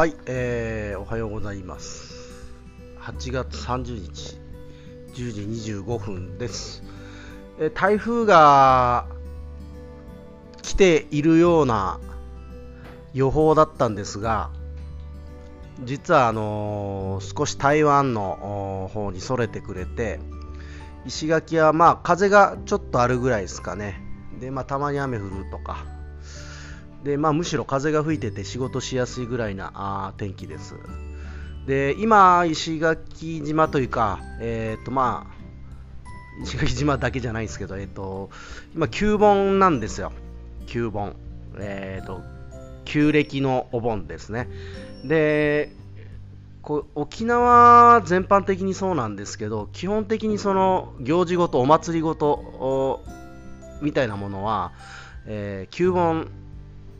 はい、えー、おはようございます。8月30日、10時25分です。え台風が来ているような予報だったんですが、実はあのー少し台湾の方にそれてくれて、石垣はまあ風がちょっとあるぐらいですかね。で、まあたまに雨降るとか、で、まあ、むしろ風が吹いてて仕事しやすいぐらいなあ天気です。で、今、石垣島というか、えっ、と、まあ、石垣島だけじゃないですけど、えっ、と、今、旧盆なんですよ。旧盆。えっ、と、旧暦のお盆ですね。で、こ沖縄全般的にそうなんですけど、基本的にその行事ごと、お祭りごとみたいなものは、えー旧盆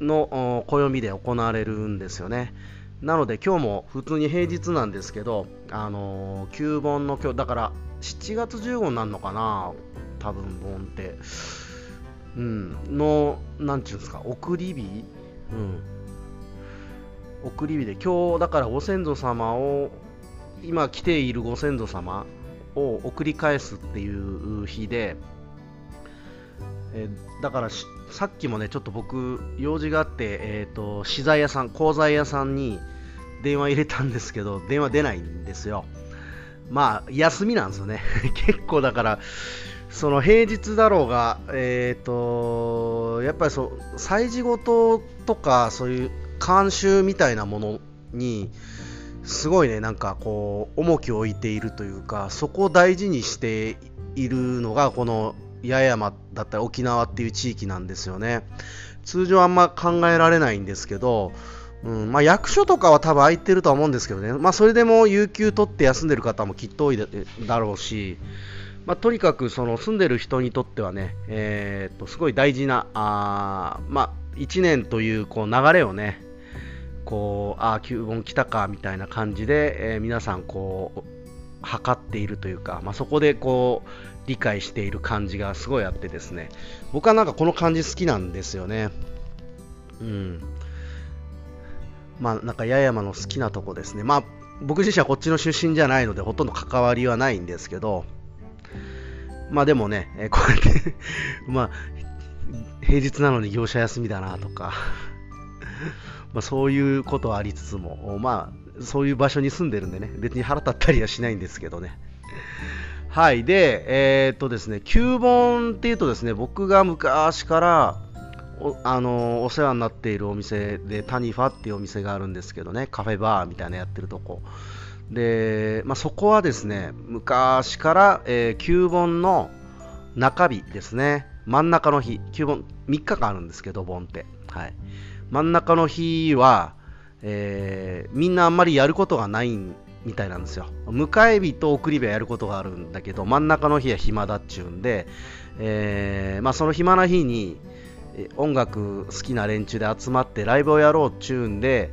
の暦で行われるんですよね。なので今日も普通に平日なんですけど、あのー旧盆の今日、だから7月15になるのかな、多分盆って。うん、の、なんちゅうんですか、送り火うん。送り火で、今日だからご先祖様を、今来ているご先祖様を送り返すっていう日で、えーだからさっきもね、ちょっと僕、用事があって、えー、と資材屋さん、鋼材屋さんに電話入れたんですけど、電話出ないんですよ。まあ、休みなんですよね。結構だから、その平日だろうが、えっ、と、やっぱりそう、祭事事とか、そういう慣習みたいなものに、すごいね、なんかこう、重きを置いているというか、そこを大事にしているのが、この八重山だったり沖縄っていう地域なんですよね。通常あんま考えられないんですけど、うんまあ、役所とかは多分空いてるとは思うんですけどね、まあ、それでも有給取って休んでる方もきっと多いだろうし、まあ、とにかくその住んでる人にとってはね、えーっとすごい大事な、あまあ、1年というこう流れをね、こうああ、旧盆来たかみたいな感じで、えー皆さんこう測っているというか、まあ、そこでこう理解している感じがすごいあってですね。僕はなんかこの感じ好きなんですよね。うん。まあなんか八重山の好きなとこですね。まあ僕自身はこっちの出身じゃないのでほとんど関わりはないんですけど。まあでもね、えーこうやってまあ平日なのに業者休みだなとか。まあそういうことはありつつもまあそういう場所に住んでるんでね別に腹立ったりはしないんですけどね。はい。で、えーっとですね、旧盆っていうとですね、僕が昔から、おあのお世話になっているお店で、タニファっていうお店があるんですけどね、カフェバーみたいなやってるとこ。で、まあ、そこはですね、昔から、えー旧盆の中日ですね、真ん中の日、旧盆3日間あるんですけど、盆って。はい。真ん中の日は、えーみんなあんまりやることがないんみたいなんですよ。迎え日と送り日はやることがあるんだけど、真ん中の日は暇だっちゅうんで、えーまあ、その暇な日に音楽好きな連中で集まってライブをやろうっちゅうんで、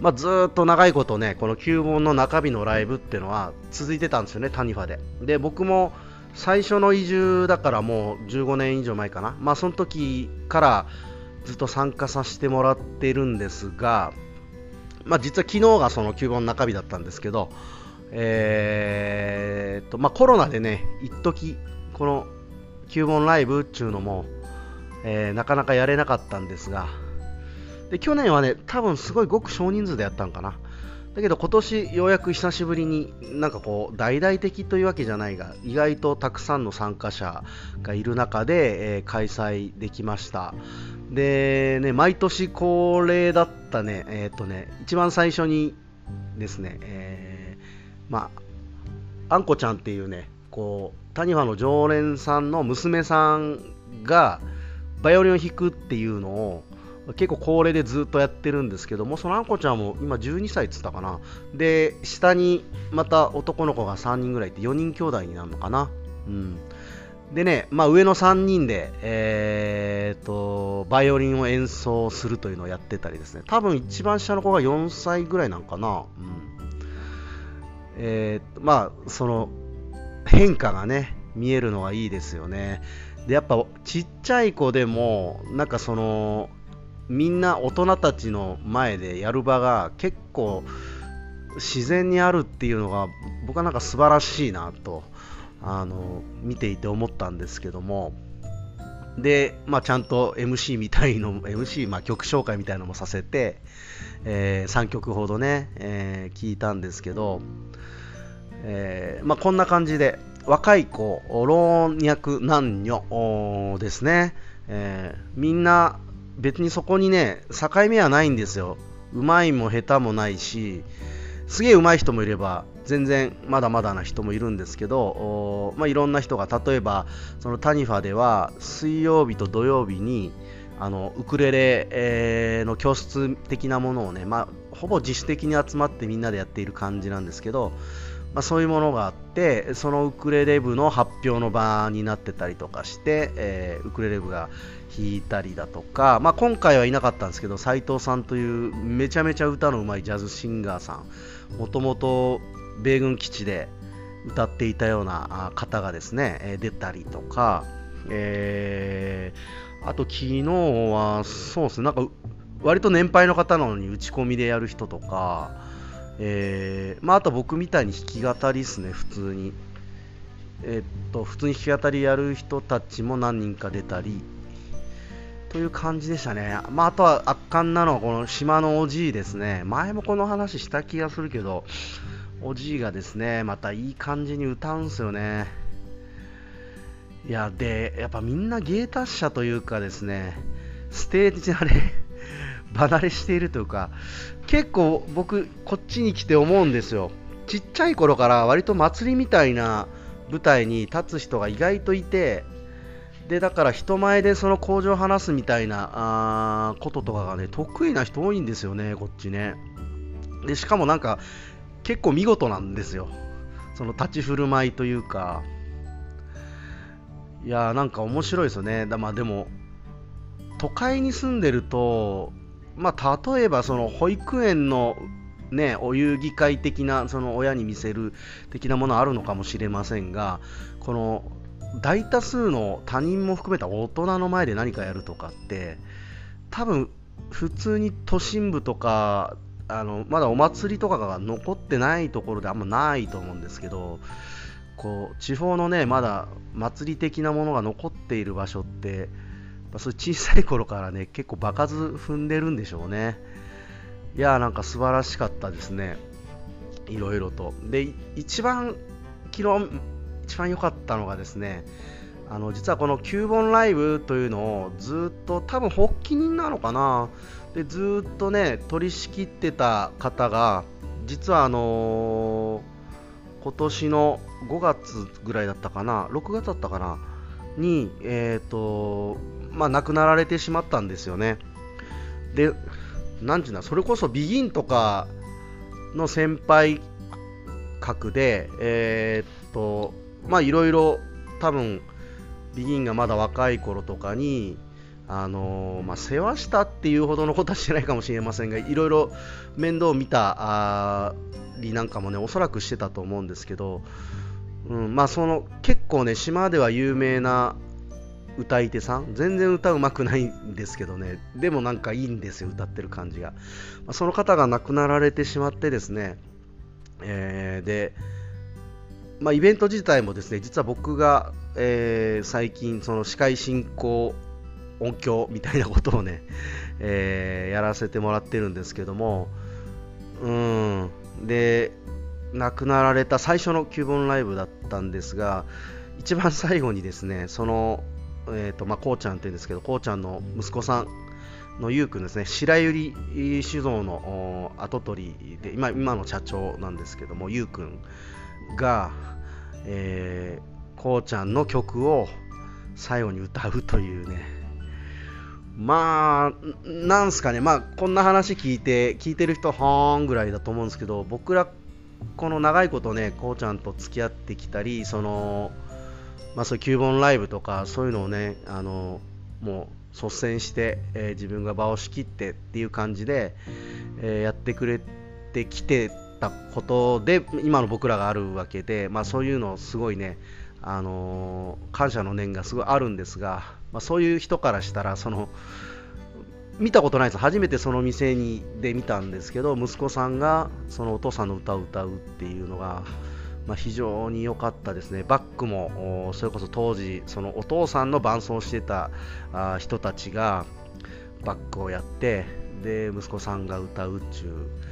まあ、ずっと長いことね、この旧盆の中日のライブっていうのは続いてたんですよね、タニファで。で、僕も最初の移住だからもう15年以上前かな。まあ、その時からずっと参加させてもらってるんですが、まあ、実は昨日がその旧盆中日だったんですけど、えーとまあ、コロナでね、一時この旧盆ライブっていうのも、えーなかなかやれなかったんですが、で去年はね、多分すごいごく少人数でやったんかな。だけど今年ようやく久しぶりになんかこう大々的というわけじゃないが意外とたくさんの参加者がいる中で、えー開催できましたでね毎年恒例だったねえっ、とね一番最初にですね、えーまああんこちゃんっていうねこう谷フの常連さんの娘さんがバイオリンを弾くっていうのを結構恒例でずっとやってるんですけどもそのあんこちゃんも今12歳っつったかな。で下にまた男の子が3人ぐらいいて4人兄弟になるのかな。うん。でね、まあ、上の3人で、えー、とバイオリンを演奏するというのをやってたりですね。多分一番下の子が4歳ぐらいなんかな、うん。えー、まあその変化がね見えるのはいいですよね。でやっぱちっちゃい子でもなんかそのみんな大人たちの前でやる場が結構自然にあるっていうのが僕はなんか素晴らしいなとあの見ていて思ったんですけども。で、まあ、ちゃんと MC みたいの MC、まあ、曲紹介みたいのもさせて、えー、3曲ほどね、えー、聞いたんですけど、えーまあ、こんな感じで若い子老若男女ですね、えー、みんな別にそこにね境目はないんですよ。うまいも下手もないしすげえ上手い人もいれば全然まだまだな人もいるんですけど、まあ、いろんな人が例えばそのタニファでは水曜日と土曜日にあのウクレレ、の教室的なものをね、まあ、ほぼ自主的に集まってみんなでやっている感じなんですけど、まあ、そういうものがあってそのウクレレ部の発表の場になってたりとかして、えー、ウクレレ部が弾いたりだとか、まあ、今回はいなかったんですけど斉藤さんというめちゃめちゃ歌のうまいジャズシンガーさんもともと米軍基地で歌っていたような方がですね出たりとか、えー、あと昨日はそうですねなんか割と年配の方なのに打ち込みでやる人とか、えー、まあ、あと僕みたいに弾き語りですね普通にえー、っと普通に弾き語りやる人たちも何人か出たりという感じでしたね。まあ、あとは圧巻なのはこの島のおじいですね。前もこの話した気がするけど、おじいがですね、またいい感じに歌うんすよね。いや、で、やっぱみんな芸達者というかですね、ステージ慣れ、離れしているというか、結構僕、こっちに来て思うんですよ。ちっちゃい頃から割と祭りみたいな舞台に立つ人が意外といて、でだから人前でその工場を話すみたいなあこととかがね得意な人多いんですよね、こっちね。でしかもなんか結構見事なんですよ、その立ち振る舞いというか。いやーなんか面白いですよね。だまあ、でも都会に住んでると、まあ、例えばその保育園のね、お遊戯会的なその親に見せる的なものあるのかもしれませんがこの大多数の他人も含めた大人の前で何かやるとかって多分普通に都心部とかあのまだお祭りとかが残ってないところであんまないと思うんですけどこう地方のねまだ祭り的なものが残っている場所ってまそう小さい頃からね結構場数踏んでるんでしょうね。いやーなんか素晴らしかったですね。いろいろと。で一番昨日一番良かったのがですねあの実はこの9本ライブというのをずっと多分発起人なのかな。でずっとね取り仕切ってた方が実はあのー、今年の5月ぐらいだったかな。6月だったかな。にえっ、ー、とまあ亡くなられてしまったんですよね。でなんていうのそれこそビギンとかの先輩格でえっ、ー、とまあいろいろ多分ビギンがまだ若い頃とかにあのー、まあ、世話したっていうほどのことはしてないかもしれませんがいろいろ面倒を見たりなんかもねおそらくしてたと思うんですけど、うんまあ、その結構ね島では有名な歌い手さん全然歌うまくないんですけどねでもなんかいいんですよ歌ってる感じが、まあ、その方が亡くなられてしまってですね、えー、でまあ、イベント自体もですね実は僕が、えー、最近その司会進行音響みたいなことをね、えー、やらせてもらってるんですけどもうんで亡くなられた最初の9本ライブだったんですが一番最後にですねその、えーとまあ、こうちゃんって言うんですけどこうちゃんの息子さんのゆうくんですね白百合酒造の跡取りで今今の社長なんですけどもゆうくんが、えー、こうちゃんの曲を最後に歌うというね、まあ、なんすかね、まあ、こんな話聞いて、聞いてる人、はーんぐらいだと思うんですけど、僕ら、この長いことね、こうちゃんと付き合ってきたり、その、まあ、そういう9本ライブとか、そういうのをね、あの、もう率先して、えー、自分が場を仕切ってっていう感じで、えー、やってくれてきてたことで今の僕らがあるわけで、まあ、そういうのすごいね、あのー、感謝の念がすごいあるんですが、まあ、そういう人からしたらその見たことないです初めてその店にで見たんですけど息子さんがそのお父さんの歌を歌うっていうのが、まあ、非常に良かったですね。バックもそれこそ当時そのお父さんの伴奏してたあ人たちがバックをやってで息子さんが歌うっちゅう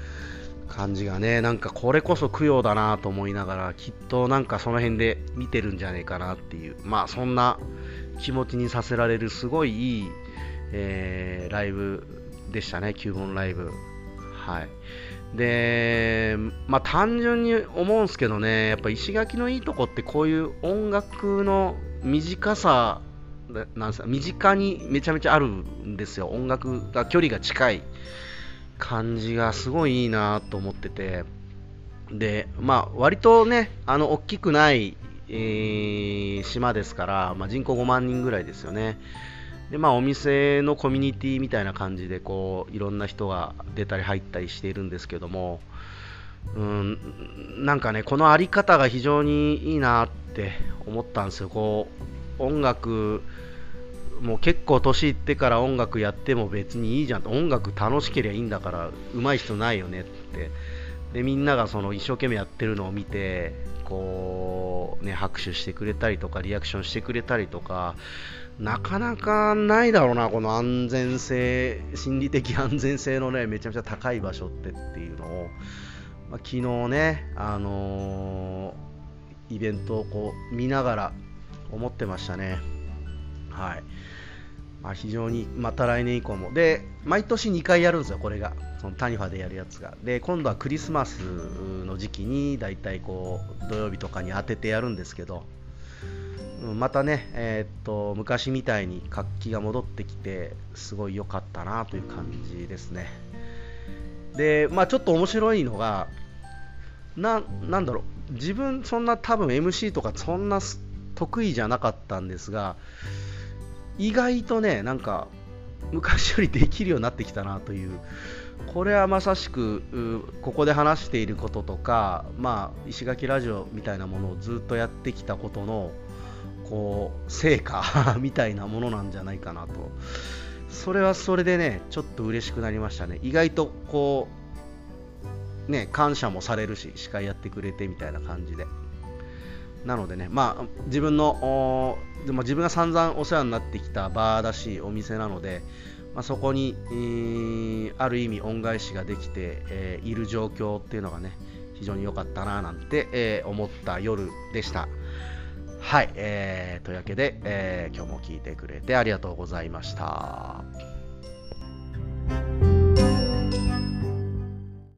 感じがねなんかこれこそ供養だなと思いながらきっとなんかその辺で見てるんじゃねえかなっていうまあそんな気持ちにさせられるすごいいいえー、ライブでしたね、9本ライブ。はい。で、まあ単純に思うんですけどね、やっぱ石垣のいいとこってこういう音楽の短さなんです身近にめちゃめちゃあるんですよ。音楽が距離が近い感じがすごいいいなと思ってて。で、まあ割とね、あの大きくない、えー、島ですから、まあ、人口5万人ぐらいですよね。でまあ、お店のコミュニティみたいな感じでこういろんな人が出たり入ったりしているんですけども、うん、なんかねこの在り方が非常にいいなって思ったんですよ。こう音楽もう結構年いってから音楽やっても別にいいじゃん。音楽楽しければいいんだから上手い人ないよねって。でみんながその一生懸命やってるのを見てこう、ね、拍手してくれたりとかリアクションしてくれたりとかなかなかないだろうな、この安全性、心理的安全性のね、めちゃめちゃ高い場所ってっていうのを、まあ、昨日ね、あのー、イベントをこう見ながら思ってましたね。はい。まあ、非常に、また来年以降も。で、毎年2回やるんですよ、これが。そのタニファでやるやつが。で、今度はクリスマスの時期に、だいたいこう、土曜日とかに当ててやるんですけど、またね、えー、っと昔みたいに活気が戻ってきてすごい良かったなという感じですねで、まあ、ちょっと面白いのがななんだろう自分そんな多分 MC とかそんな得意じゃなかったんですが意外とねなんか昔よりできるようになってきたなという。これはまさしくここで話していることとか、まあ、石垣ラジオみたいなものをずっとやってきたことのこう成果 みたいなものなんじゃないかなと。それはそれでねちょっと嬉しくなりましたね。意外とこうね感謝もされるし司会やってくれてみたいな感じで。なのでねまあ自分のでも自分が散々お世話になってきたバーだしお店なので、まあ、そこに、ある意味恩返しができて、えー、いる状況っていうのがね非常に良かったななんて、えー、思った夜でした。はい、えー、というわけで、えー、今日も聞いてくれてありがとうございました。